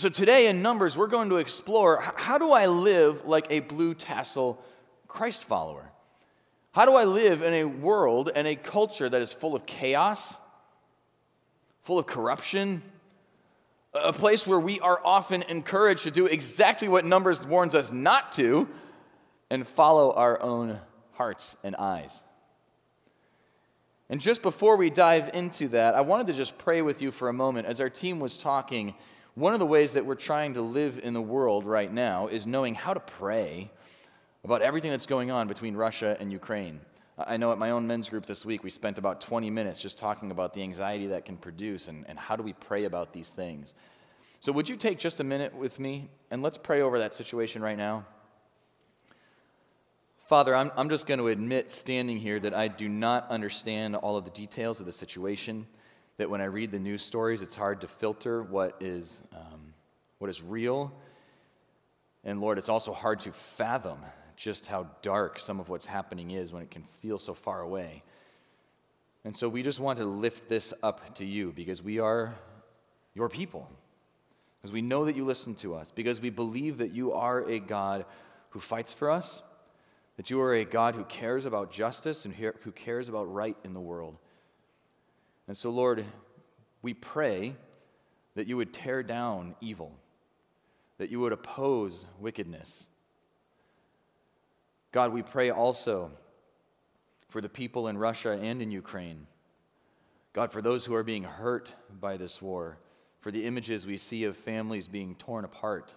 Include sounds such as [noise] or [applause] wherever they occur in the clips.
So, today in Numbers, we're going to explore how do I live like a blue tassel Christ follower? How do I live in a world and a culture that is full of chaos, full of corruption, a place where we are often encouraged to do exactly what Numbers warns us not to and follow our own hearts and eyes? And just before we dive into that, I wanted to just pray with you for a moment as our team was talking one of the ways that we're trying to live in the world right now is knowing how to pray about everything that's going on between Russia and Ukraine. I know at my own men's group this week, we spent about 20 minutes just talking about the anxiety that can produce and, and how do we pray about these things. So, would you take just a minute with me and let's pray over that situation right now? Father, I'm, I'm just going to admit standing here that I do not understand all of the details of the situation that when I read the news stories, it's hard to filter what is, um, what is real. And Lord, it's also hard to fathom just how dark some of what's happening is when it can feel so far away. And so we just want to lift this up to you because we are your people. Because we know that you listen to us, because we believe that you are a God who fights for us, that you are a God who cares about justice and who cares about right in the world. And so, Lord, we pray that you would tear down evil, that you would oppose wickedness. God, we pray also for the people in Russia and in Ukraine. God, for those who are being hurt by this war, for the images we see of families being torn apart.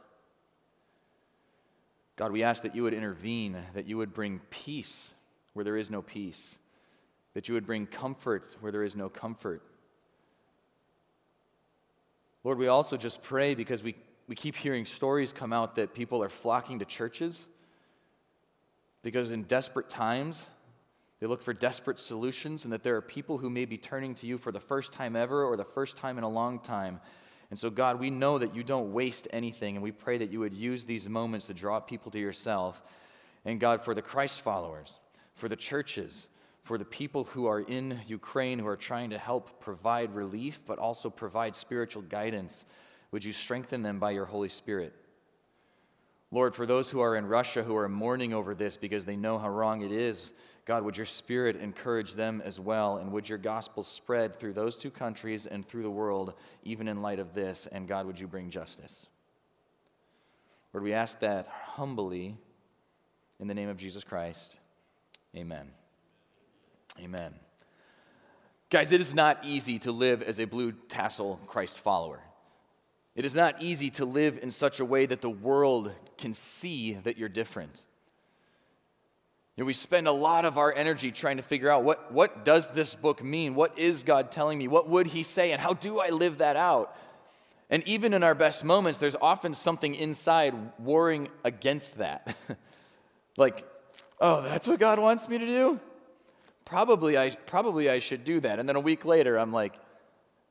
God, we ask that you would intervene, that you would bring peace where there is no peace, that you would bring comfort where there is no comfort. Lord, we also just pray because we, we keep hearing stories come out that people are flocking to churches because in desperate times, they look for desperate solutions, and that there are people who may be turning to you for the first time ever or the first time in a long time. And so, God, we know that you don't waste anything, and we pray that you would use these moments to draw people to yourself. And God, for the Christ followers, for the churches, for the people who are in Ukraine who are trying to help provide relief, but also provide spiritual guidance. Would you strengthen them by your Holy Spirit? Lord, for those who are in Russia who are mourning over this because they know how wrong it is, God, would your Spirit encourage them as well? And would your gospel spread through those two countries and through the world, even in light of this? And God, would you bring justice? Lord, we ask that humbly in the name of Jesus Christ. Amen. Amen. Guys, it is not easy to live as a blue tassel Christ follower. It is not easy to live in such a way that the world can see that you're different. You know, we spend a lot of our energy trying to figure out what, what does this book mean? What is God telling me? What would he say? And how do I live that out? And even in our best moments, there's often something inside warring against that. [laughs] like, oh, that's what God wants me to do? Probably I, probably I should do that. And then a week later, I'm like,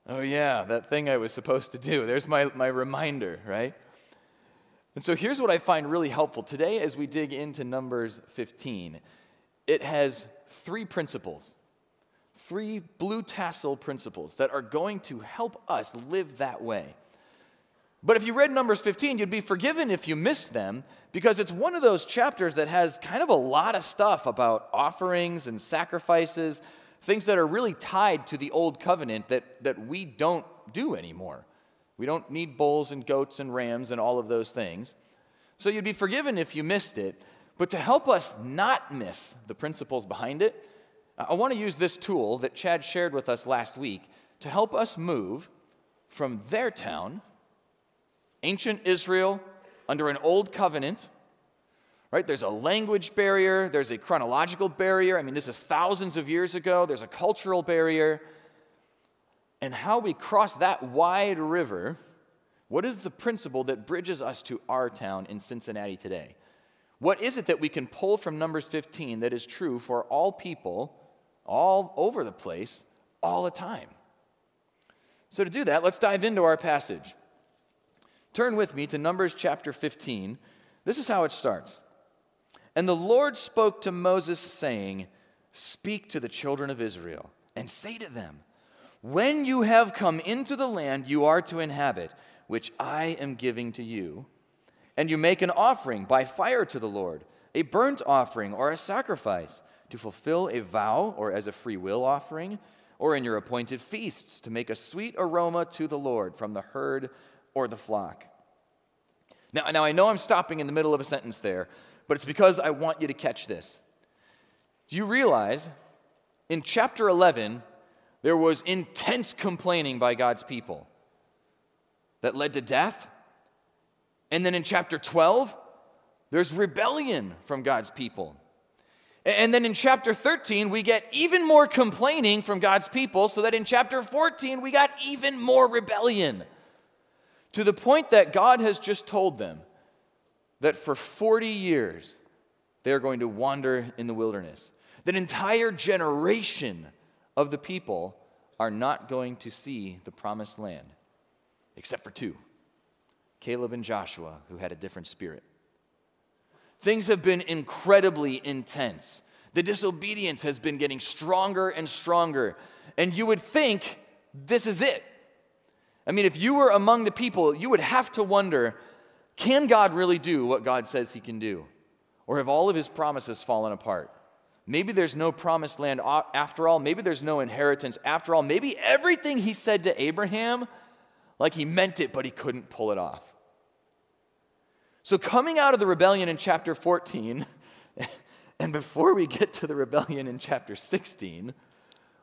oh, yeah, that thing I was supposed to do. There's my, my reminder, right? And so here's what I find really helpful. Today, as we dig into Numbers 15, it has three principles, three blue tassel principles that are going to help us live that way. But if you read Numbers 15, you'd be forgiven if you missed them because it's one of those chapters that has kind of a lot of stuff about offerings and sacrifices, things that are really tied to the old covenant that, that we don't do anymore. We don't need bulls and goats and rams and all of those things. So you'd be forgiven if you missed it. But to help us not miss the principles behind it, I want to use this tool that Chad shared with us last week to help us move from their town ancient Israel under an old covenant, right? There's a language barrier, there's a chronological barrier. I mean, this is thousands of years ago, there's a cultural barrier. And how we cross that wide river, what is the principle that bridges us to our town in Cincinnati today? What is it that we can pull from Numbers 15 that is true for all people, all over the place, all the time? So, to do that, let's dive into our passage. Turn with me to Numbers chapter 15. This is how it starts. And the Lord spoke to Moses, saying, Speak to the children of Israel, and say to them, When you have come into the land you are to inhabit, which I am giving to you, and you make an offering by fire to the Lord, a burnt offering or a sacrifice, to fulfill a vow or as a free will offering, or in your appointed feasts, to make a sweet aroma to the Lord from the herd or the flock. Now, now I know I'm stopping in the middle of a sentence there, but it's because I want you to catch this. You realize in chapter 11, there was intense complaining by God's people? that led to death. And then in chapter 12, there's rebellion from God's people. And then in chapter 13, we get even more complaining from God's people, so that in chapter 14, we got even more rebellion. To the point that God has just told them that for 40 years, they're going to wander in the wilderness. That entire generation of the people are not going to see the promised land except for two Caleb and Joshua, who had a different spirit. Things have been incredibly intense. The disobedience has been getting stronger and stronger. And you would think this is it. I mean, if you were among the people, you would have to wonder can God really do what God says he can do? Or have all of his promises fallen apart? Maybe there's no promised land after all. Maybe there's no inheritance after all. Maybe everything he said to Abraham like he meant it, but he couldn't pull it off. So, coming out of the rebellion in chapter 14, [laughs] and before we get to the rebellion in chapter 16,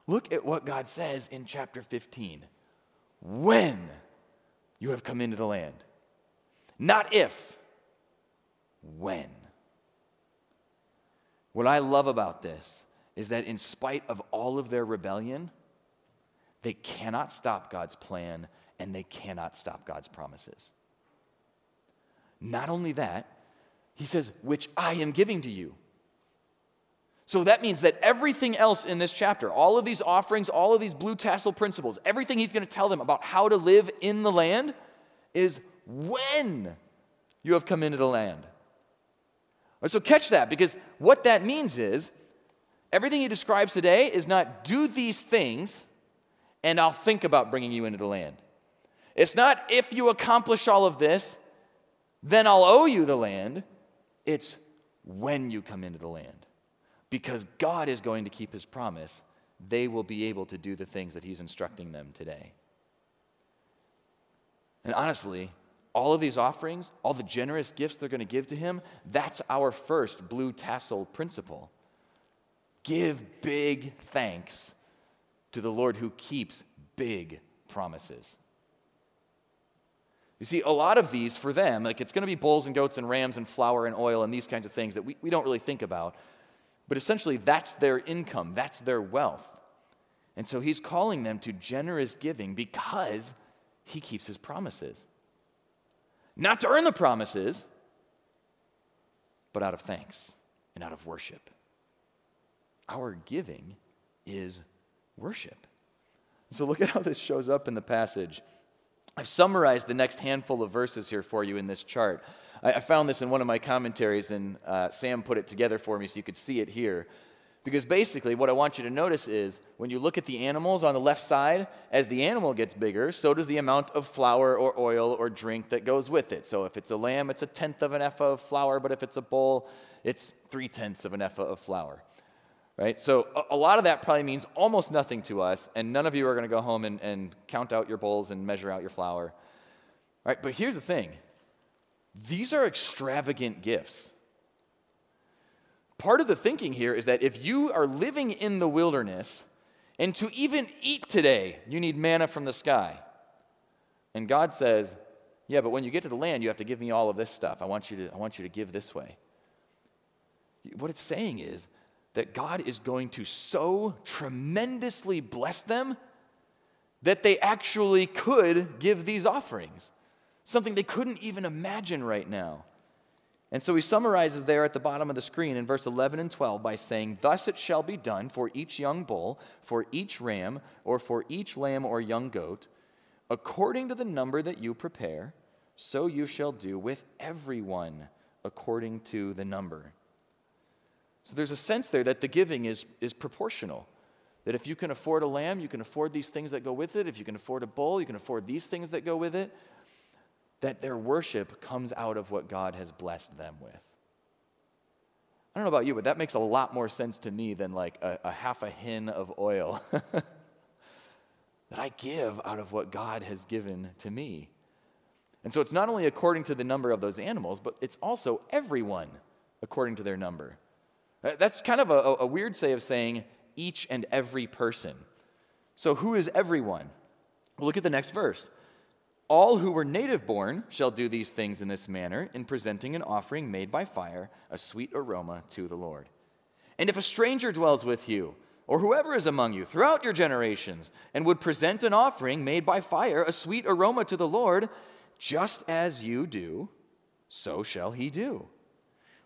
look at what God says in chapter 15 when you have come into the land. Not if, when. What I love about this is that in spite of all of their rebellion, they cannot stop God's plan and they cannot stop God's promises. Not only that, he says, which I am giving to you. So that means that everything else in this chapter, all of these offerings, all of these blue tassel principles, everything he's going to tell them about how to live in the land is when you have come into the land. So catch that because what that means is everything he describes today is not do these things and I'll think about bringing you into the land. It's not if you accomplish all of this, then I'll owe you the land. It's when you come into the land. Because God is going to keep his promise, they will be able to do the things that he's instructing them today. And honestly, all of these offerings, all the generous gifts they're going to give to him, that's our first blue tassel principle. Give big thanks to the Lord who keeps big promises. You see, a lot of these for them, like it's going to be bulls and goats and rams and flour and oil and these kinds of things that we, we don't really think about. But essentially, that's their income, that's their wealth. And so he's calling them to generous giving because he keeps his promises. Not to earn the promises, but out of thanks and out of worship. Our giving is worship. So look at how this shows up in the passage. I've summarized the next handful of verses here for you in this chart. I, I found this in one of my commentaries, and uh, Sam put it together for me so you could see it here. Because basically, what I want you to notice is when you look at the animals on the left side, as the animal gets bigger, so does the amount of flour or oil or drink that goes with it. So if it's a lamb, it's a tenth of an ephah of flour, but if it's a bull, it's three tenths of an ephah of flour right? So a, a, lot of that probably means almost nothing to us, and none of you are going to go home and, and count out your bowls and measure out your flour, right? But here's the thing these are extravagant gifts. Part of the thinking here is that if you are living in the wilderness, and to even eat today, you need manna from the sky. And God says, Yeah, but when you get to the land, you have to give me all of this stuff. I want you to, I want you to give this way. What it's saying is that God is going to so tremendously bless them that they actually could give these offerings, something they couldn't even imagine right now. And so he summarizes there at the bottom of the screen in verse 11 and 12 by saying, Thus it shall be done for each young bull, for each ram, or for each lamb or young goat, according to the number that you prepare, so you shall do with everyone according to the number. So there's a sense there that the giving is, is proportional. That if you can afford a lamb, you can afford these things that go with it. If you can afford a bull, you can afford these things that go with it. That their worship comes out of what God has blessed them with. I don't know about you, but that makes a lot more sense to me than like a, a half a hin of oil [laughs] that I give out of what God has given to me. And so it's not only according to the number of those animals, but it's also everyone according to their number. That's kind of a, a weird say of saying each and every person. So, who is everyone? Look at the next verse. All who were native born shall do these things in this manner in presenting an offering made by fire, a sweet aroma to the Lord. And if a stranger dwells with you, or whoever is among you throughout your generations, and would present an offering made by fire, a sweet aroma to the Lord, just as you do, so shall he do.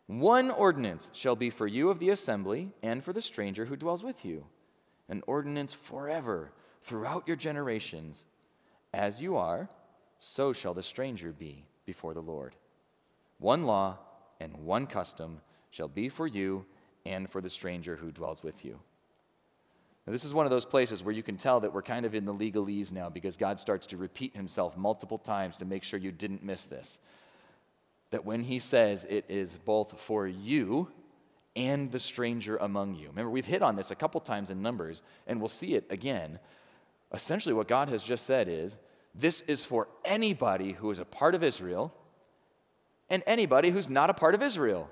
One ordinance shall be for you of the assembly and for the stranger who dwells with you, an ordinance forever throughout your generations. As you are, so shall the stranger be before the Lord. One law and one custom shall be for you and for the stranger who dwells with you. Now, this is one of those places where you can tell that we're kind of in the legalese now because God starts to repeat himself multiple times to make sure you didn't miss this. That when he says it is both for you and the stranger among you. Remember, we've hit on this a couple times in Numbers, and we'll see it again. Essentially, what God has just said is this is for anybody who is a part of Israel and anybody who's not a part of Israel.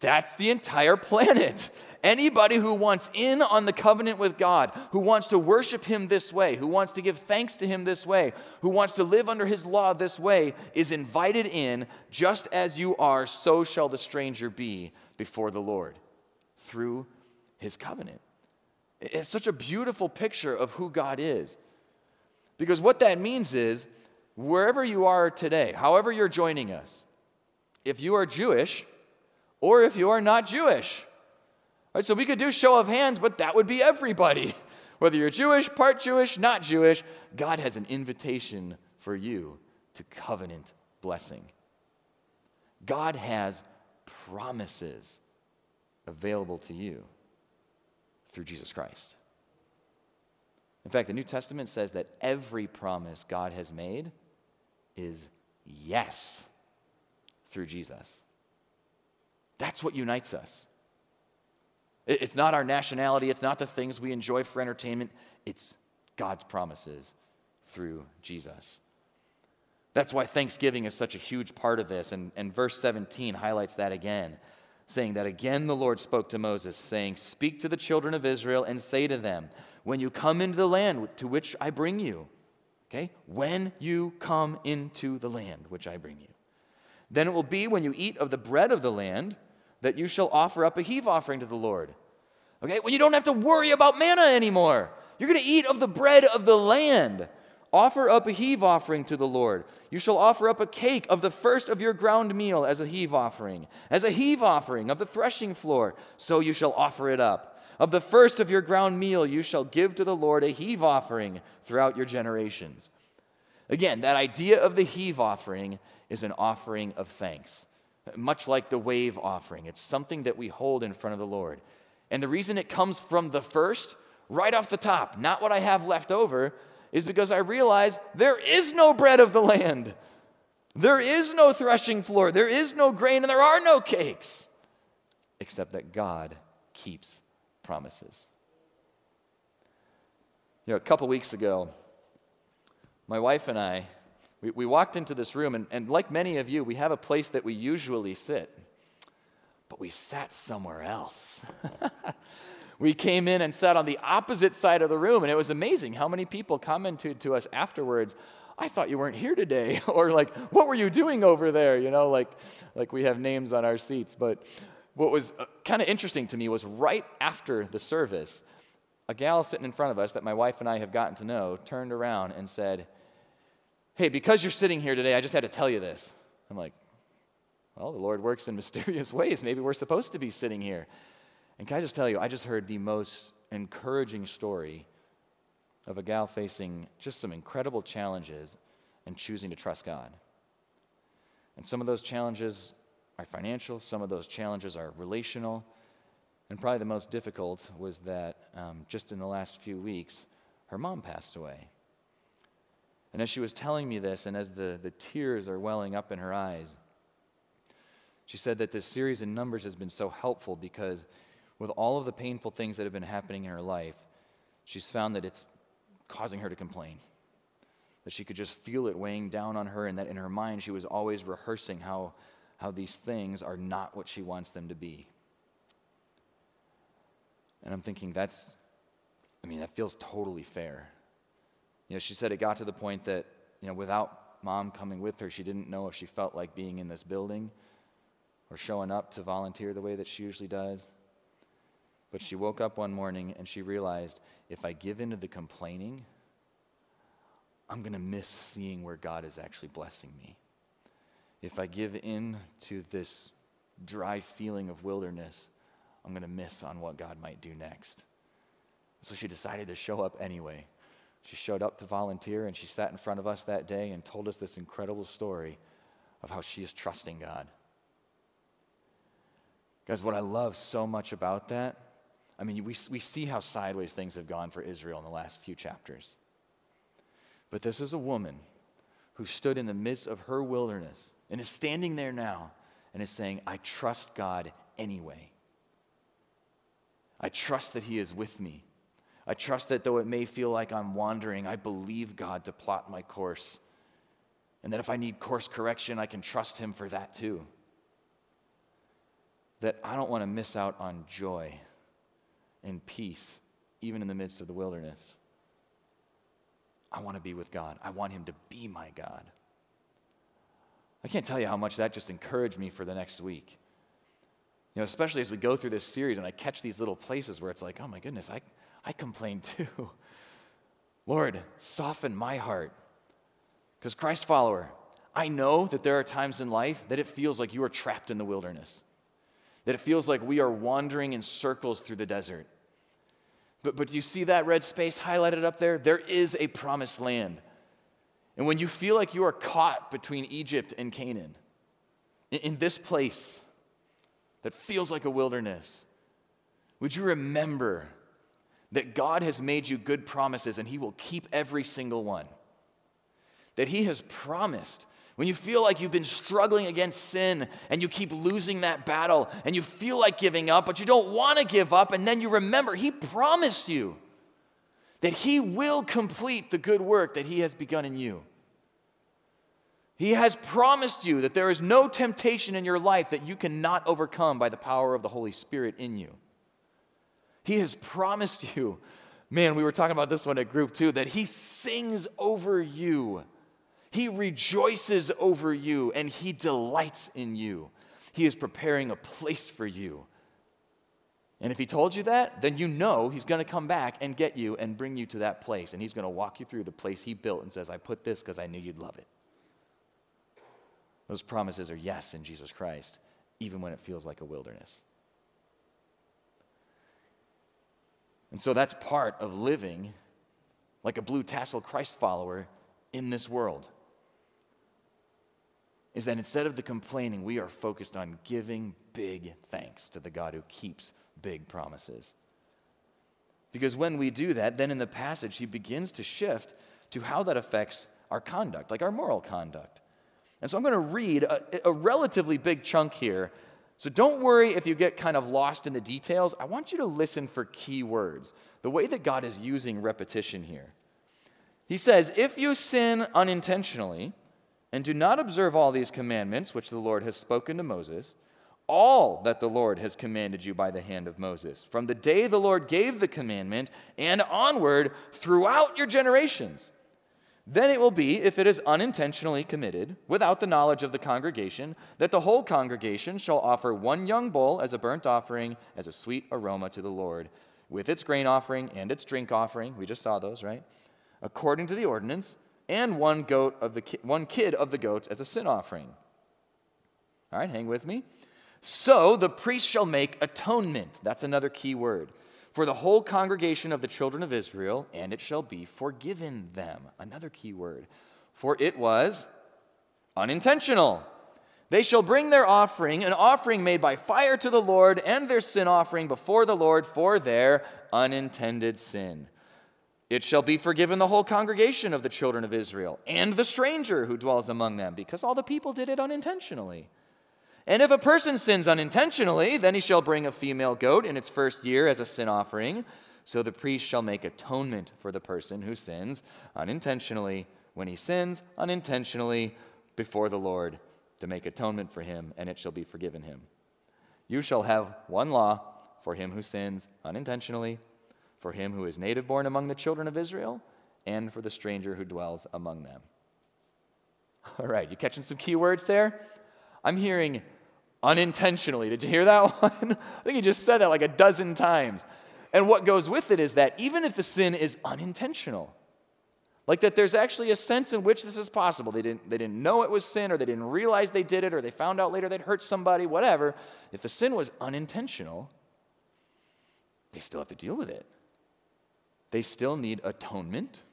That's the entire planet. [laughs] Anybody who wants in on the covenant with God, who wants to worship Him this way, who wants to give thanks to Him this way, who wants to live under His law this way, is invited in. Just as you are, so shall the stranger be before the Lord through His covenant. It's such a beautiful picture of who God is. Because what that means is, wherever you are today, however you're joining us, if you are Jewish or if you are not Jewish, right? So we could do show of hands, but that would be everybody. [laughs] Whether you're Jewish, part Jewish, not Jewish, God has an invitation for you to covenant blessing. God has promises available to you through Jesus Christ. In fact, the New Testament says that every promise God has made is yes through Jesus. That's what unites us. It's not our nationality, it's not the things we enjoy for entertainment, it's God's promises through Jesus. That's why Thanksgiving is such a huge part of this, and, and verse 17 highlights that again, saying that again the Lord spoke to Moses, saying, Speak to the children of Israel and say to them, when you come into the land to which I bring you. Okay? When you come into the land which I bring you. Then it will be when you eat of the bread of the land that you shall offer up a heave offering to the Lord. Okay? When you don't have to worry about manna anymore. You're going to eat of the bread of the land. Offer up a heave offering to the Lord. You shall offer up a cake of the first of your ground meal as a heave offering, as a heave offering of the threshing floor, so you shall offer it up. Of the first of your ground meal, you shall give to the Lord a heave offering throughout your generations. Again, that idea of the heave offering is an offering of thanks, much like the wave offering. It's something that we hold in front of the Lord. And the reason it comes from the first, right off the top, not what I have left over, is because I realize there is no bread of the land. There is no threshing floor. There is no grain, and there are no cakes, except that God keeps promises. You know, a couple weeks ago, my wife and I, we, we walked into this room, and, and like many of you, we have a place that we usually sit, but we sat somewhere else. [laughs] we came in and sat on the opposite side of the room, and it was amazing how many people commented to us afterwards. I thought you weren't here today, [laughs] or like, what were you doing over there? You know, like, like we have names on our seats. But what was uh, kind of interesting to me was right after the service, a gal sitting in front of us that my wife and I have gotten to know turned around and said, Hey, because you're sitting here today, I just had to tell you this. I'm like, Well, the Lord works in [laughs] mysterious ways. Maybe we're supposed to be sitting here. And can I just tell you, I just heard the most encouraging story of a gal facing just some incredible challenges and choosing to trust God. And some of those challenges are financial, some of those challenges are relational. And probably the most difficult was that um, just in the last few weeks, her mom passed away. And as she was telling me this, and as the, the tears are welling up in her eyes, she said that this series in Numbers has been so helpful because with all of the painful things that have been happening in her life, she's found that it's causing her to complain. That she could just feel it weighing down on her, and that in her mind she was always rehearsing how, how these things are not what she wants them to be. And I'm thinking, that's, I mean, that feels totally fair. You know, she said it got to the point that, you know, without mom coming with her, she didn't know if she felt like being in this building or showing up to volunteer the way that she usually does. But she woke up one morning and she realized if I give in to the complaining, I'm going to miss seeing where God is actually blessing me. If I give in to this dry feeling of wilderness, I'm going to miss on what God might do next. So she decided to show up anyway. She showed up to volunteer and she sat in front of us that day and told us this incredible story of how she is trusting God. Guys, what I love so much about that, I mean, we, we see how sideways things have gone for Israel in the last few chapters. But this is a woman who stood in the midst of her wilderness and is standing there now and is saying, I trust God anyway. I trust that He is with me. I trust that though it may feel like I'm wandering, I believe God to plot my course. And that if I need course correction, I can trust Him for that too that I don't want to miss out on joy and peace, even in the midst of the wilderness. I want to be with God. I want Him to be my God. I can't tell you how much that just encouraged me for the next week. You know, especially as we go through this series and I catch these little places where it's like, oh my goodness, I, I complain [laughs] too. Lord, soften my heart. Because, Christ follower, I know that there are times in life that it feels like you are trapped in the wilderness that it feels like we are wandering in circles through the desert. But, but do you see that red space highlighted up there? There is a promised land. And when you feel like you are caught between Egypt and Canaan, in, this place that feels like a wilderness, would you remember that God has made you good promises and He will keep every single one? That He has promised when you feel like you've been struggling against sin and you keep losing that battle and you feel like giving up, but you don't want to give up, and then you remember He promised you that He will complete the good work that He has begun in you. He has promised you that there is no temptation in your life that you cannot overcome by the power of the Holy Spirit in you. He has promised [laughs] you, man, we were talking about this one at group two, that He sings over you he rejoices over you and he delights in you. He is preparing a place for you. And if he told you that, then you know he's going to come back and get you and bring you to that place. And he's going to walk you through the place he built and says, I put this because I knew you'd love it. Those promises are yes in Jesus Christ, even when it feels like a wilderness. And so that's part of living like a blue tassel Christ follower in this world is that instead of the complaining, we are focused on giving big thanks to the God who keeps big promises. Because when we do that, then in the passage, he begins to shift to how that affects our conduct, like our moral conduct. And so I'm going to read a, a, relatively big chunk here. So don't worry if you get kind of lost in the details. I want you to listen for key words, the way that God is using repetition here. He says, If you sin unintentionally, and do not observe all these commandments which the Lord has spoken to Moses, all that the Lord has commanded you by the hand of Moses, from the day the Lord gave the commandment and onward throughout your generations. Then it will be, if it is unintentionally committed, without the knowledge of the congregation, that the whole congregation shall offer one young bull as a burnt offering, as a sweet aroma to the Lord, with its grain offering and its drink offering. We just saw those, right? According to the ordinance and one goat of the ki- one kid of the goats as a sin offering. All right, hang with me. So the priest shall make atonement. That's another key word. For the whole congregation of the children of Israel, and it shall be forgiven them. Another key word. For it was unintentional. They shall bring their offering, an offering made by fire to the Lord, and their sin offering before the Lord for their unintended sin. it shall be forgiven the whole congregation of the children of Israel and the stranger who dwells among them, because all the people did it unintentionally. And if a person sins unintentionally, then he shall bring a female goat in its first year as a sin offering. So the priest shall make atonement for the person who sins unintentionally when he sins unintentionally before the Lord to make atonement for him, and it shall be forgiven him. You shall have one law for him who sins unintentionally for him who is native born among the children of Israel, and for the stranger who dwells among them. All right, you catching some key words there? I'm hearing unintentionally. Did you hear that [laughs] one? I think he just said that like a dozen times. And what goes with it is that even if the sin is unintentional, like that there's actually a sense in which this is possible. They didn't, they didn't know it was sin, or they didn't realize they did it, or they found out later they'd hurt somebody, whatever. If the sin was unintentional, they still have to deal with it they still need atonement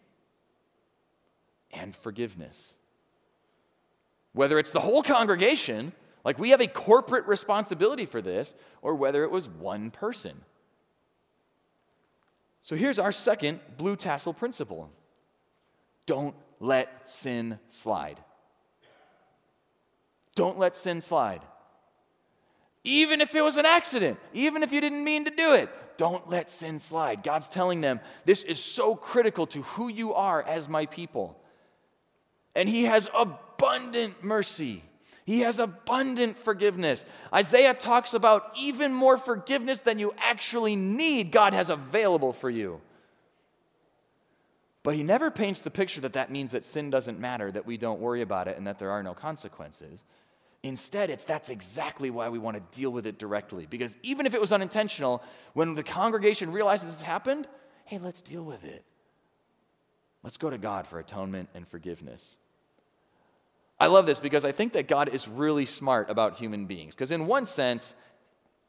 and forgiveness. Whether it's the whole congregation, like we have a corporate responsibility for this, or whether it was one person. So here's our second blue tassel principle don't let sin slide. Don't let sin slide. Even if it was an accident, even if you didn't mean to do it, don't let sin slide. God's telling them this is so critical to who you are as my people. And He has abundant mercy. He has abundant forgiveness. Isaiah talks about even more forgiveness than you actually need, God has available for you. But he never paints the picture that that means that sin doesn't matter, that we don't worry about it, and that there are no consequences. Instead, it's that's exactly why we want to deal with it directly. Because even if it was unintentional, when the congregation realizes it's happened, hey, let's deal with it. Let's go to God for atonement and forgiveness. I love this because I think that God is really smart about human beings. Because, in one sense,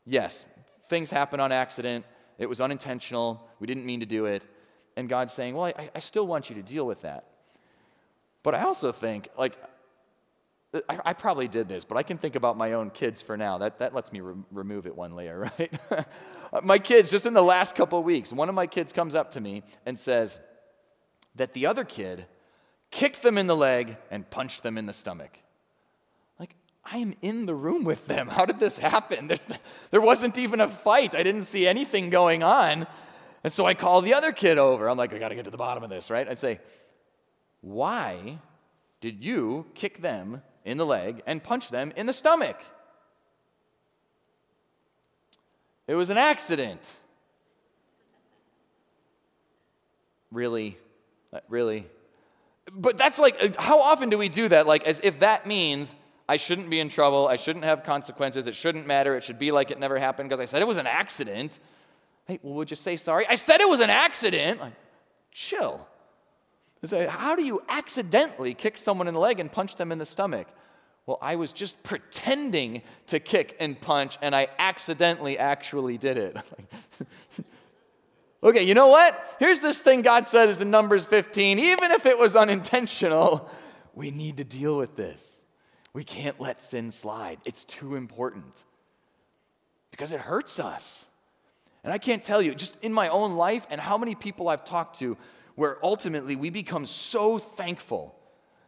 yes, things happen on accident, it was unintentional, we didn't mean to do it. And God's saying, well, I, I still want you to deal with that. But I also think, like, I, I, probably did this, but I can think about my own kids for now. That, that lets me re- remove it one layer, [laughs] right? [laughs] my kids, just in the last couple of weeks, one of my kids comes up to me and says that the other kid kicked them in the leg and punched them in the stomach. Like, I am in the room with them. How did this happen? There's, there wasn't even a fight, I didn't see anything going on. And so I call the other kid over. I'm like, I got to get to the bottom of this, right? I say, Why did you kick them in the leg and punch them in the stomach. It was an accident. Really? Really? But that's like, how often do we do that? Like, as if that means I shouldn't be in trouble, I shouldn't have consequences, it shouldn't matter, it should be like it never happened because I said it was an accident. Hey, well, would you say sorry? I said it was an accident. Like, chill. Say, how do you accidentally kick someone in the leg and punch them in the stomach? Well, I was just pretending to kick and punch, and I accidentally actually did it. [laughs] okay, you know what? Here's this thing God says in Numbers 15 even if it was unintentional, [laughs] we need to deal with this. We can't let sin slide, it's too important because it hurts us. And I can't tell you, just in my own life and how many people I've talked to, where ultimately we become so thankful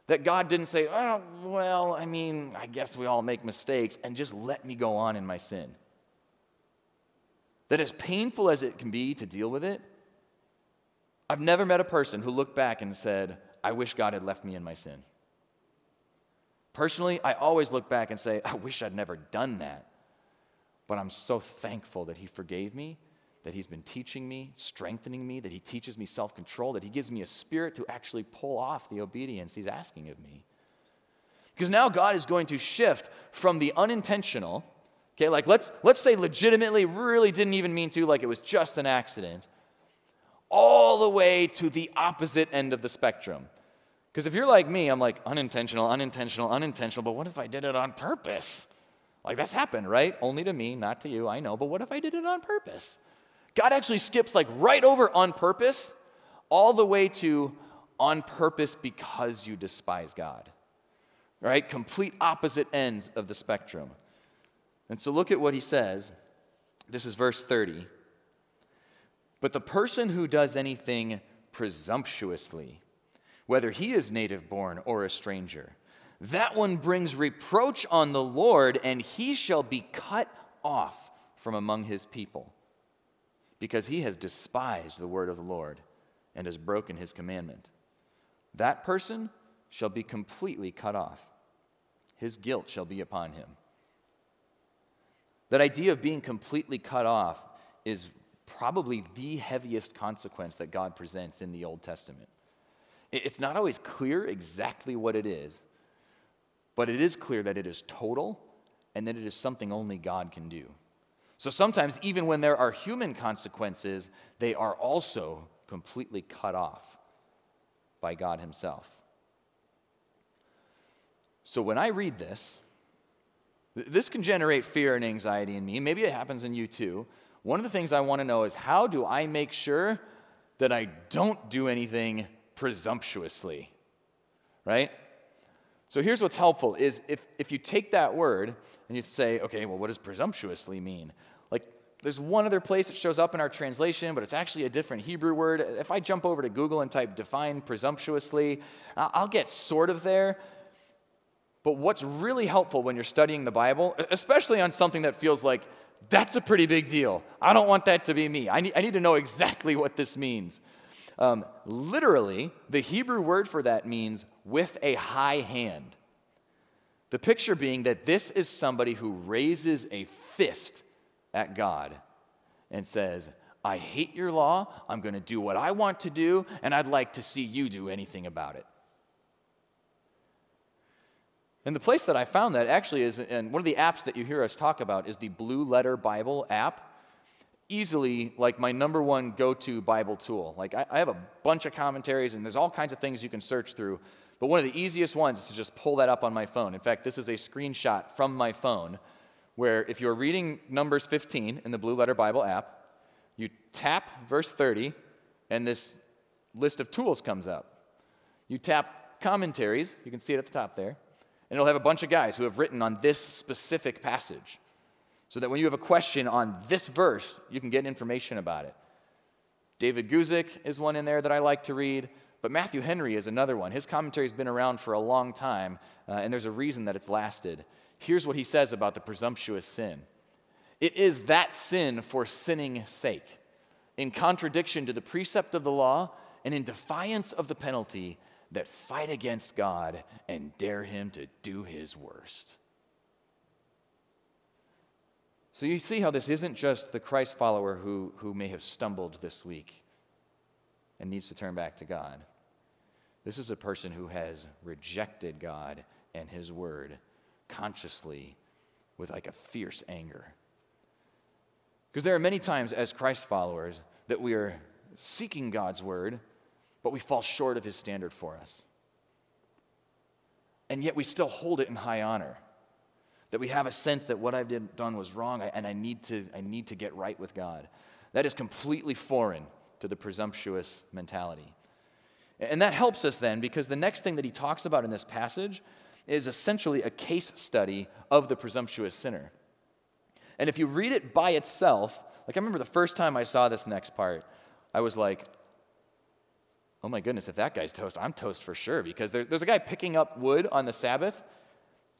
that God didn't say, oh, well, I mean, I guess we all make mistakes, and just let me go on in my sin. That as painful as it can be to deal with it, I've never met a person who looked back and said, I wish God had left me in my sin. Personally, I always look back and say, I wish I'd never done that. But I'm so thankful that He forgave me that He's been teaching me, strengthening me, that He teaches me self control, that He gives me a spirit to actually pull off the obedience He's asking of me. Because now God is going to shift from the unintentional, okay, like let's, let's say legitimately, really didn't even mean to, like it was just an accident, all the way to the opposite end of the spectrum. Because if you're like me, I'm like unintentional, unintentional, unintentional, but what if I did it on purpose? Like that's happened, right? Only to me, not to you, I know, but what if I did it on purpose? God actually skips like right over on purpose all the way to on purpose because you despise God. Right? Complete opposite ends of the spectrum. And so look at what he says. This is verse 30. But the person who does anything presumptuously, whether he is native born or a stranger. That one brings reproach on the Lord, and he shall be cut off from among his people, because he has despised the word of the Lord and has broken his commandment. That person shall be completely cut off. His guilt shall be upon him. That idea of being completely cut off is probably the heaviest consequence that God presents in the Old Testament. It's not always clear exactly what it is, but it is clear that it is total and that it is something only God can do. So sometimes, even when there are human consequences, they are also completely cut off by God Himself. So when I read this, this can generate fear and anxiety in me. Maybe it happens in you too. One of the things I want to know is how do I make sure that I don't do anything presumptuously? Right? So here's what's helpful is if, if you take that word and you say, okay, well, what does presumptuously mean? Like, there's one other place it shows up in our translation, but it's actually a different Hebrew word. If I jump over to Google and type define presumptuously, I'll get sort of there. But what's really helpful when you're studying the Bible, especially on something that feels like that's a pretty big deal. I don't want that to be me. I need, I need to know exactly what this means. Um, literally, the Hebrew word for that means with a high hand. The picture being that this is somebody who raises a fist at God and says, I hate your law. I'm going to do what I want to do, and I'd like to see you do anything about it. And the place that I found that actually is, and one of the apps that you hear us talk about is the Blue Letter Bible app. Easily, like my number one go to Bible tool. Like, I, I have a bunch of commentaries, and there's all kinds of things you can search through. But one of the easiest ones is to just pull that up on my phone. In fact, this is a screenshot from my phone where if you're reading Numbers 15 in the Blue Letter Bible app, you tap verse 30, and this list of tools comes up. You tap commentaries, you can see it at the top there, and it'll have a bunch of guys who have written on this specific passage. So that when you have a question on this verse, you can get information about it. David Guzik is one in there that I like to read, but Matthew Henry is another one. His commentary has been around for a long time, uh, and there's a reason that it's lasted. Here's what he says about the presumptuous sin it is that sin for sinning's sake, in contradiction to the precept of the law and in defiance of the penalty that fight against God and dare him to do his worst. So you see how this isn't just the Christ follower who, who may have stumbled this week and needs to turn back to God. This is a person who has rejected God and his word consciously with like a fierce anger. Because there are many times as Christ followers that we are seeking God's word but we fall short of his standard for us. And yet we still hold it in high honor. That we have a sense that what I've did, done was wrong and I need, to, I need to get right with God. That is completely foreign to the presumptuous mentality. And that helps us then because the next thing that he talks about in this passage is essentially a case study of the presumptuous sinner. And if you read it by itself, like I remember the first time I saw this next part, I was like, oh my goodness, if that guy's toast, I'm toast for sure because there's, there's a guy picking up wood on the Sabbath.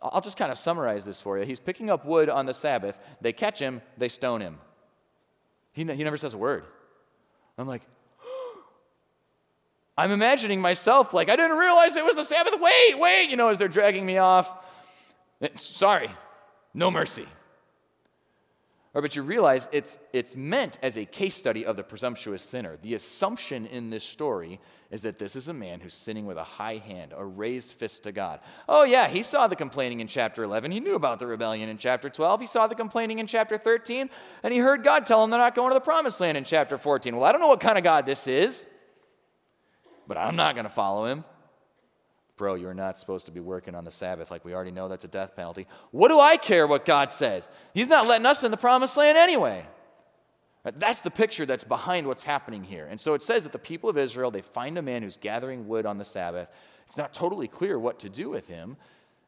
I'll just kind of summarize this for you. He's picking up wood on the Sabbath. They catch him, they stone him. He, he never says a word. I'm like, [gasps] I'm imagining myself like, I didn't realize it was the Sabbath. Wait, wait, you know, as they're dragging me off. Eh, sorry, no mercy. Or, but you realize it's, it's meant as a case study of the presumptuous sinner. The assumption in this story is that this is a man who's sinning with a high hand, a raised fist to God. Oh, yeah, he saw the complaining in chapter 11. He knew about the rebellion in chapter 12. He saw the complaining in chapter 13. And he heard God tell him they're not going to the promised land in chapter 14. Well, I don't know what kind of God this is, but I'm not going to follow him. Bro, you're not supposed to be working on the Sabbath. Like we already know that's a death penalty. What do I care what God says? He's not letting us in the promised land anyway. That's the picture that's behind what's happening here. And so it says that the people of Israel, they find a man who's gathering wood on the Sabbath. It's not totally clear what to do with him.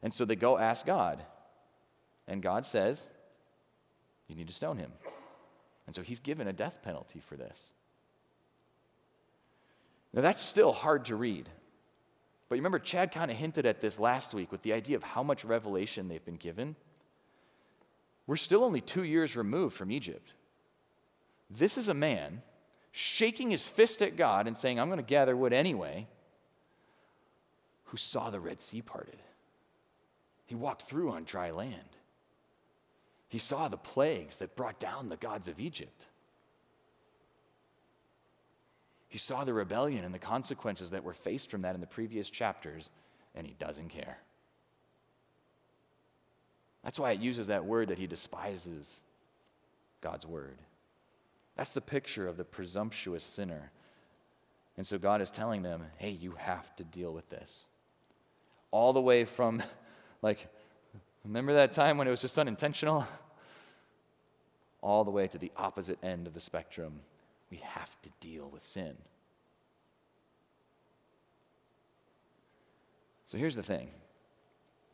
And so they go ask God. And God says, You need to stone him. And so he's given a death penalty for this. Now, that's still hard to read. But you remember, Chad kind of hinted at this last week with the idea of how much revelation they've been given. We're still only two years removed from Egypt. This is a man shaking his fist at God and saying, I'm going to gather wood anyway, who saw the Red Sea parted. He walked through on dry land. He saw the plagues that brought down the gods of Egypt. He saw the rebellion and the consequences that were faced from that in the previous chapters, and he doesn't care. That's why it uses that word that he despises God's word. That's the picture of the presumptuous sinner. And so God is telling them, hey, you have to deal with this. All the way from, [laughs] like, remember that time when it was just unintentional? All the way to the opposite end of the spectrum we have to deal with sin. So here's the thing.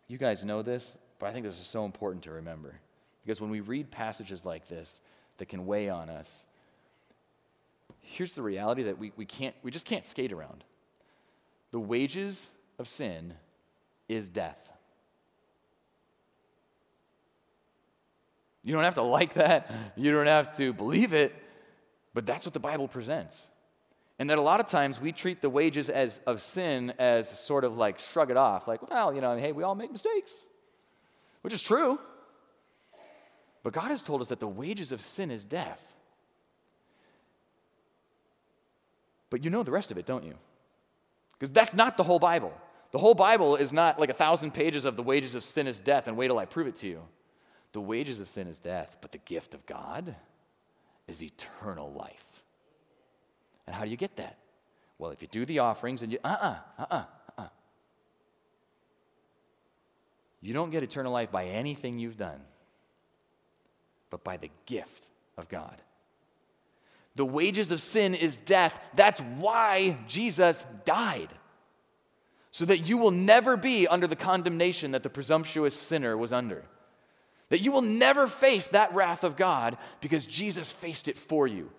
You guys know this, but I think this is so important to remember. Because when we read passages like this that can weigh on us, here's the reality that we, we, can't, we just can't skate around. The wages of sin is death. You don't have to like that. You don't have to believe it. But that's what the Bible presents. And that a lot of times we treat the wages as, of sin as sort of like shrug it off, like, well, you know, hey, we all make mistakes, which is true. But God has told us that the wages of sin is death. But you know the rest of it, don't you? Because that's not the whole Bible. The whole Bible is not like a thousand pages of the wages of sin is death and wait till I prove it to you. The wages of sin is death, but the gift of God is eternal life. And how do you get that? Well, if you do the offerings and you, uh uh-uh, uh, uh uh, uh. You don't get eternal life by anything you've done, but by the gift of God. The wages of sin is death. That's why Jesus died. So that you will never be under the condemnation that the presumptuous sinner was under. That you will never face that wrath of God because Jesus faced it for you.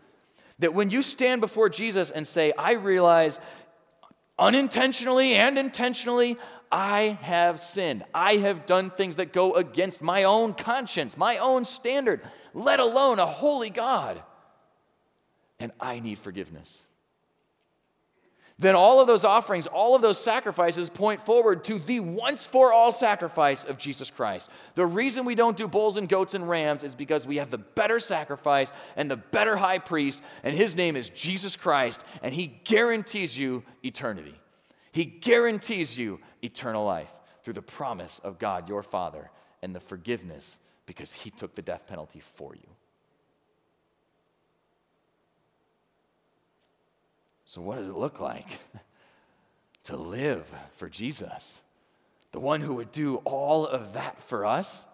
That when you stand before Jesus and say, I realize unintentionally and intentionally, I have sinned. I have done things that go against my own conscience, my own standard, let alone a holy God. And I need forgiveness then all of those offerings, all of those sacrifices point forward to the once for all sacrifice of Jesus Christ. The reason we don't do bulls and goats and rams is because we have the better sacrifice and the better high priest, and his name is Jesus Christ, and he guarantees you eternity. He guarantees you eternal life through the promise of God your Father and the forgiveness because he took the death penalty for you. So, what does it look like [laughs] to live for Jesus? The one who would do all of that for us?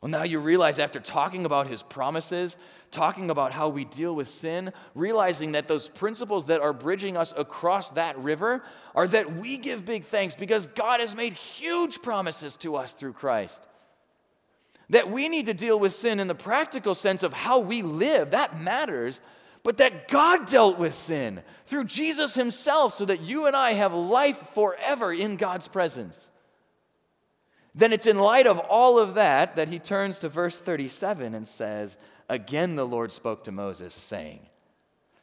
Well, now you realize after talking about his promises, talking about how we deal with sin, realizing that those principles that are bridging us across that river are that we give big thanks because God has made huge promises to us through Christ. That we need to deal with sin in the practical sense of how we live, that matters but that God dealt with sin through Jesus himself so that you and I have life forever in God's presence. Then it's in light of all of that that he turns to verse 37 and says, Again, the Lord spoke to Moses, saying,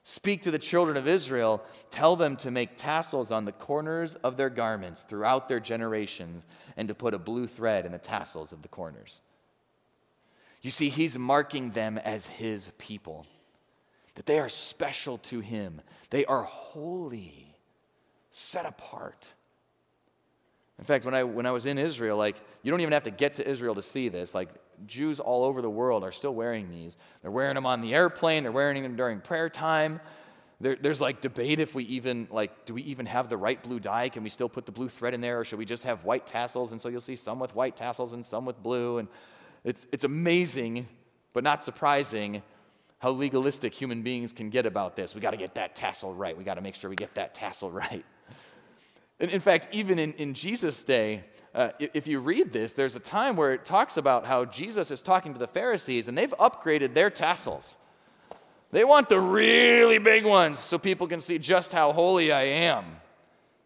Speak to the children of Israel, tell them to make tassels on the corners of their garments throughout their generations, and to put a blue thread in the tassels of the corners. You see, he's marking them as his people that they are special to Him. They are holy, set apart. In fact, when I, when I was in Israel, like, you don't even have to get to Israel to see this. Like, Jews all over the world are still wearing these. They're wearing them on the airplane, they're wearing them during prayer time. There, there's like debate if we even, like, do we even have the right blue dye? Can we still put the blue thread in there, or should we just have white tassels? And so you'll see some with white tassels and some with blue. And it's, it's amazing, but not surprising how legalistic human beings can get about this. We got to get that tassel right. We got to make sure we get that tassel right. And in fact, even in, in Jesus' day, uh, if you read this, there's a time where it talks about how Jesus is talking to the Pharisees and they've upgraded their tassels. They want the really big ones so people can see just how holy I am.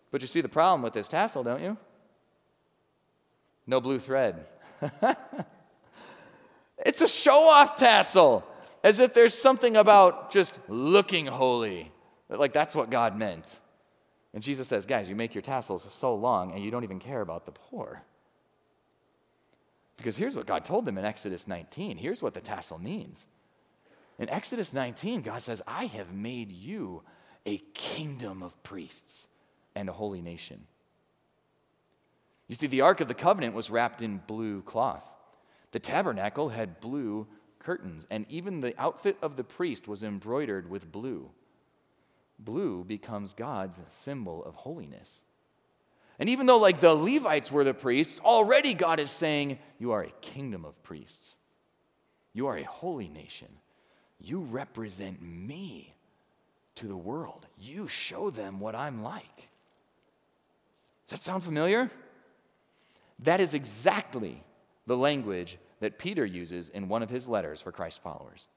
But you see the problem with this tassel, don't you? No blue thread. [laughs] it's a show off tassel, as if there's something about just looking holy. Like that's what God meant. And Jesus says, guys, you make your tassels so long and you don't even care about the poor. Because here's what God told them in Exodus 19. Here's what the tassel means in Exodus 19, God says, I have made you a kingdom of priests and a holy nation. You see, the Ark of the Covenant was wrapped in blue cloth. The tabernacle had blue curtains, and even the outfit of the priest was embroidered with blue. Blue becomes God's symbol of holiness. And even though, like, the Levites were the priests, already God is saying, You are a kingdom of priests. You are a holy nation. You represent me to the world. You show them what I'm like. Does that sound familiar? That is exactly the language that Peter uses in one of his letters for Christ followers.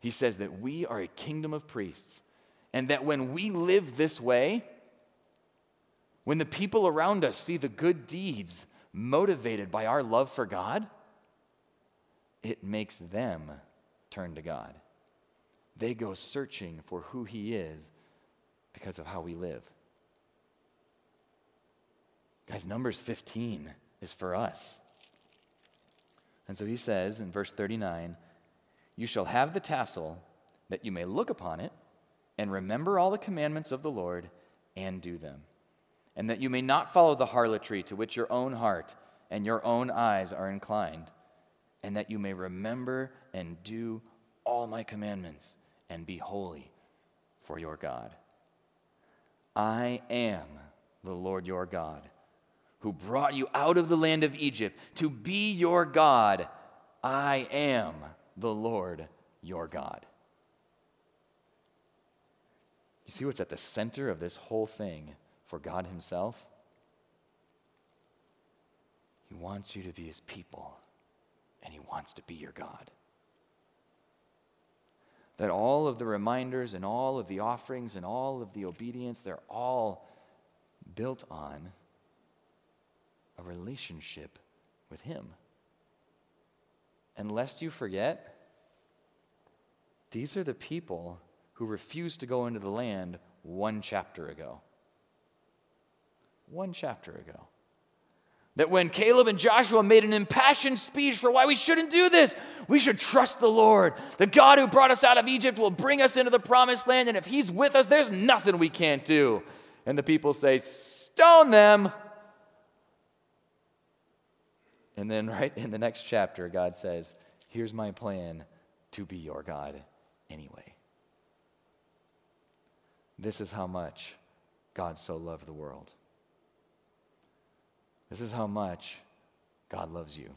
He says that we are a kingdom of priests, and that when we live this way, when the people around us see the good deeds motivated by our love for God, it makes them turn to God. They go searching for who He is because of how we live. Guys, Numbers 15 is for us. And so he says in verse 39 You shall have the tassel that you may look upon it and remember all the commandments of the Lord and do them, and that you may not follow the harlotry to which your own heart and your own eyes are inclined, and that you may remember and do all my commandments and be holy for your God. I am the Lord your God, who brought you out of the land of Egypt to be your God. I am the Lord your God. You see what's at the center of this whole thing for God Himself? He wants you to be His people, and He wants to be your God that all of the reminders and all of the offerings and all of the obedience, they're all built on a relationship with Him. And lest you forget, these are the people who refused to go into the land one chapter ago. One chapter ago. That when Caleb and Joshua made an impassioned speech for why we shouldn't do this, we should trust the Lord. The God who brought us out of Egypt will bring us into the promised land, and if He's with us, there's nothing we can't do. And the people say, Stone them. And then, [laughs] right in the next chapter, God says, Here's my plan to be your God anyway. This is how much God so loved the world. This is how much God loves you.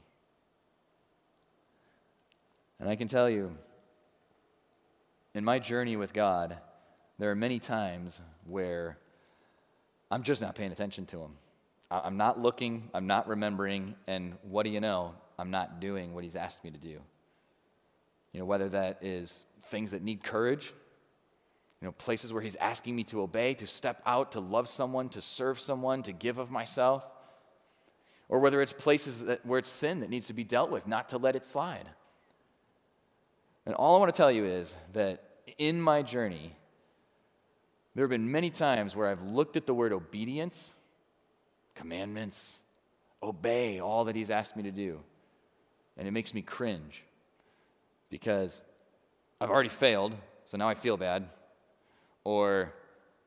And I can tell you, in my journey with God, there are many times where I'm just not paying attention to Him. I'm not looking, I'm not remembering, and what do you know? I'm not doing what He's asked me to do. You know, whether that is things that need courage, you know, places where He's asking me to obey, to step out, to love someone, to serve someone, to give of myself or whether it's places that, where it's sin that needs to be dealt with, not to let it slide. And all I want to tell you is that in my journey, there have been many times where I've looked at the word obedience, commandments, obey all that He's asked me to do, and it makes me cringe because I've already failed, so now I feel bad. Or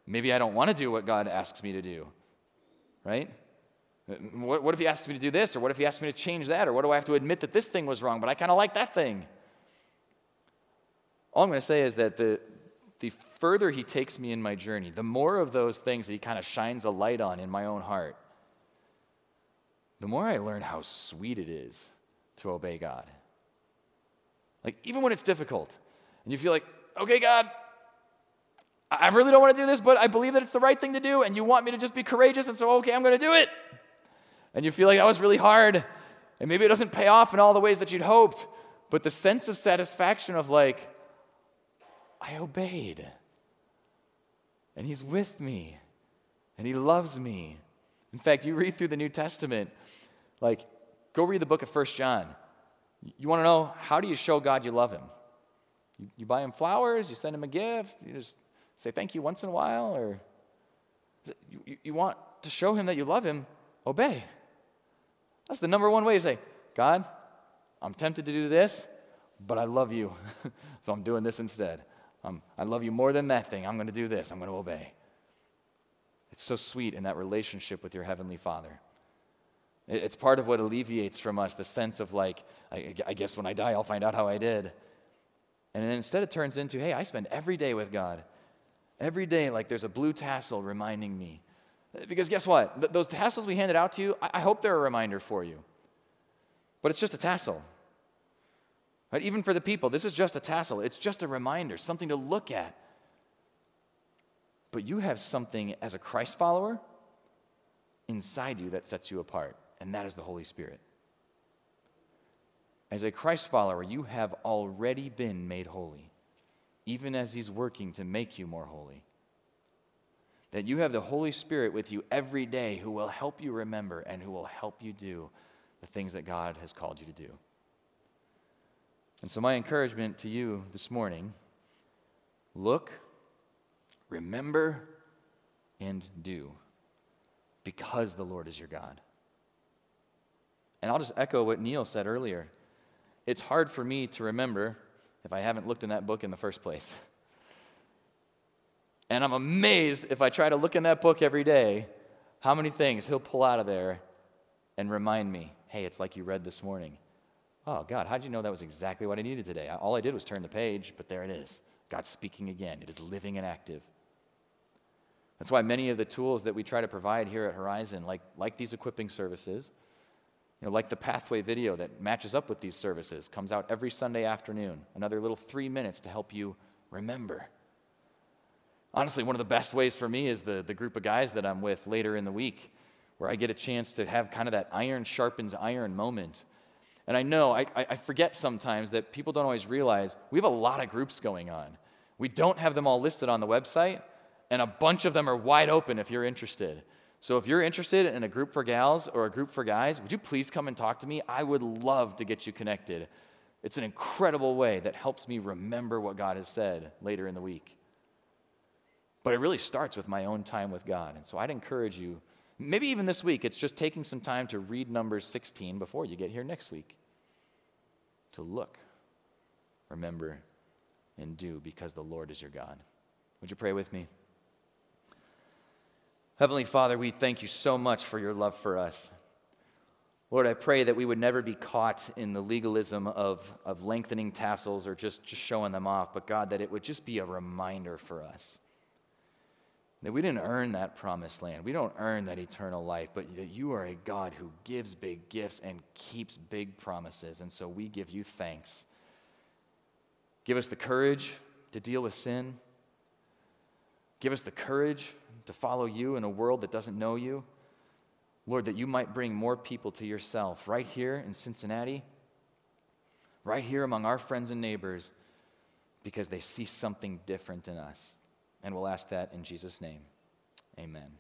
maybe I don't want to do what God asks me to do, right? What, what if he asks me to do this? Or what if he asks me to change that? Or what do I have to admit that this thing was wrong, but I kind of like that thing? All I'm going to say is that the, the further he takes me in my journey, the more of those things that he kind of shines a light on in my own heart, the more I learn how sweet it is to obey God. Like, even when it's difficult, and you feel like, okay, God, I really don't want to do this, but I believe that it's the right thing to do, and you want me to just be courageous, and so, okay, I'm going to do it and you feel like that was really hard, and maybe it doesn't pay off in all the ways that you'd hoped, but the sense of satisfaction of like, I obeyed. And He's with me, and He loves me. In fact, you read through the New Testament, like, go read the book of First John. You want to know how do you show God you love Him? You, you buy Him flowers, you send Him a gift, you just say thank you once in a while, or you, you want to show Him that you love Him, obey. That's the number one way to say, God, I'm tempted to do this, but I love you, [laughs] so I'm doing this instead. Um, I love you more than that thing. I'm going to do this. I'm going to obey. It's so sweet in that relationship with your Heavenly Father. It's part of what alleviates from us the sense of, like, I, I guess when I die, I'll find out how I did. And instead, it turns into, hey, I spend every day with God. Every day, like there's a blue tassel reminding me. Because guess what? Th- those tassels we handed out to you, I-, I hope they're a reminder for you. But it's just a tassel. Right? Even for the people, this is just a tassel. It's just a reminder, something to look at. But you have something as a Christ follower inside you that sets you apart, and that is the Holy Spirit. As a Christ follower, you have already been made holy, even as He's working to make you more holy. That you have the Holy Spirit with you every day who will help you remember and who will help you do the things that God has called you to do. And so, my encouragement to you this morning look, remember, and do because the Lord is your God. And I'll just echo what Neil said earlier. It's hard for me to remember if I haven't looked in that book in the first place. And I'm amazed if I try to look in that book every day, how many things he'll pull out of there and remind me hey, it's like you read this morning. Oh, God, how did you know that was exactly what I needed today? All I did was turn the page, but there it is. God's speaking again. It is living and active. That's why many of the tools that we try to provide here at Horizon, like, like these equipping services, you know, like the pathway video that matches up with these services, comes out every Sunday afternoon. Another little three minutes to help you remember. Honestly, one of the best ways for me is the, the group of guys that I'm with later in the week, where I get a chance to have kind of that iron sharpens iron moment and I know, I, I forget sometimes that people don't always realize we have a lot of groups going on. We don't have them all listed on the website, and a bunch of them are wide open if you're interested. So if you're interested in a group for gals or a group for guys, would you please come and talk to me? I would love to get you connected. It's an incredible way that helps me remember what God has said later in the week. But it really starts with my own time with God. And so I'd encourage you, maybe even this week, it's just taking some time to read Numbers 16 before you get here next week to look, remember, and do because the Lord is your God. Would you pray with me? Heavenly Father, we thank you so much for your love for us. Lord, I pray that we would never be caught in the legalism of, of lengthening tassels or just, just showing them off, but God, that it would just be a reminder for us that we didn't earn that promised land. We don't earn that eternal life, but that you are a God who gives big gifts and keeps big promises. And so we give you thanks. Give us the courage to deal with sin. Give us the courage to follow you in a world that doesn't know you. Lord, that you might bring more people to yourself right here in Cincinnati, right here among our friends and neighbors, because they see something different in us. And we'll ask that in Jesus' name. Amen.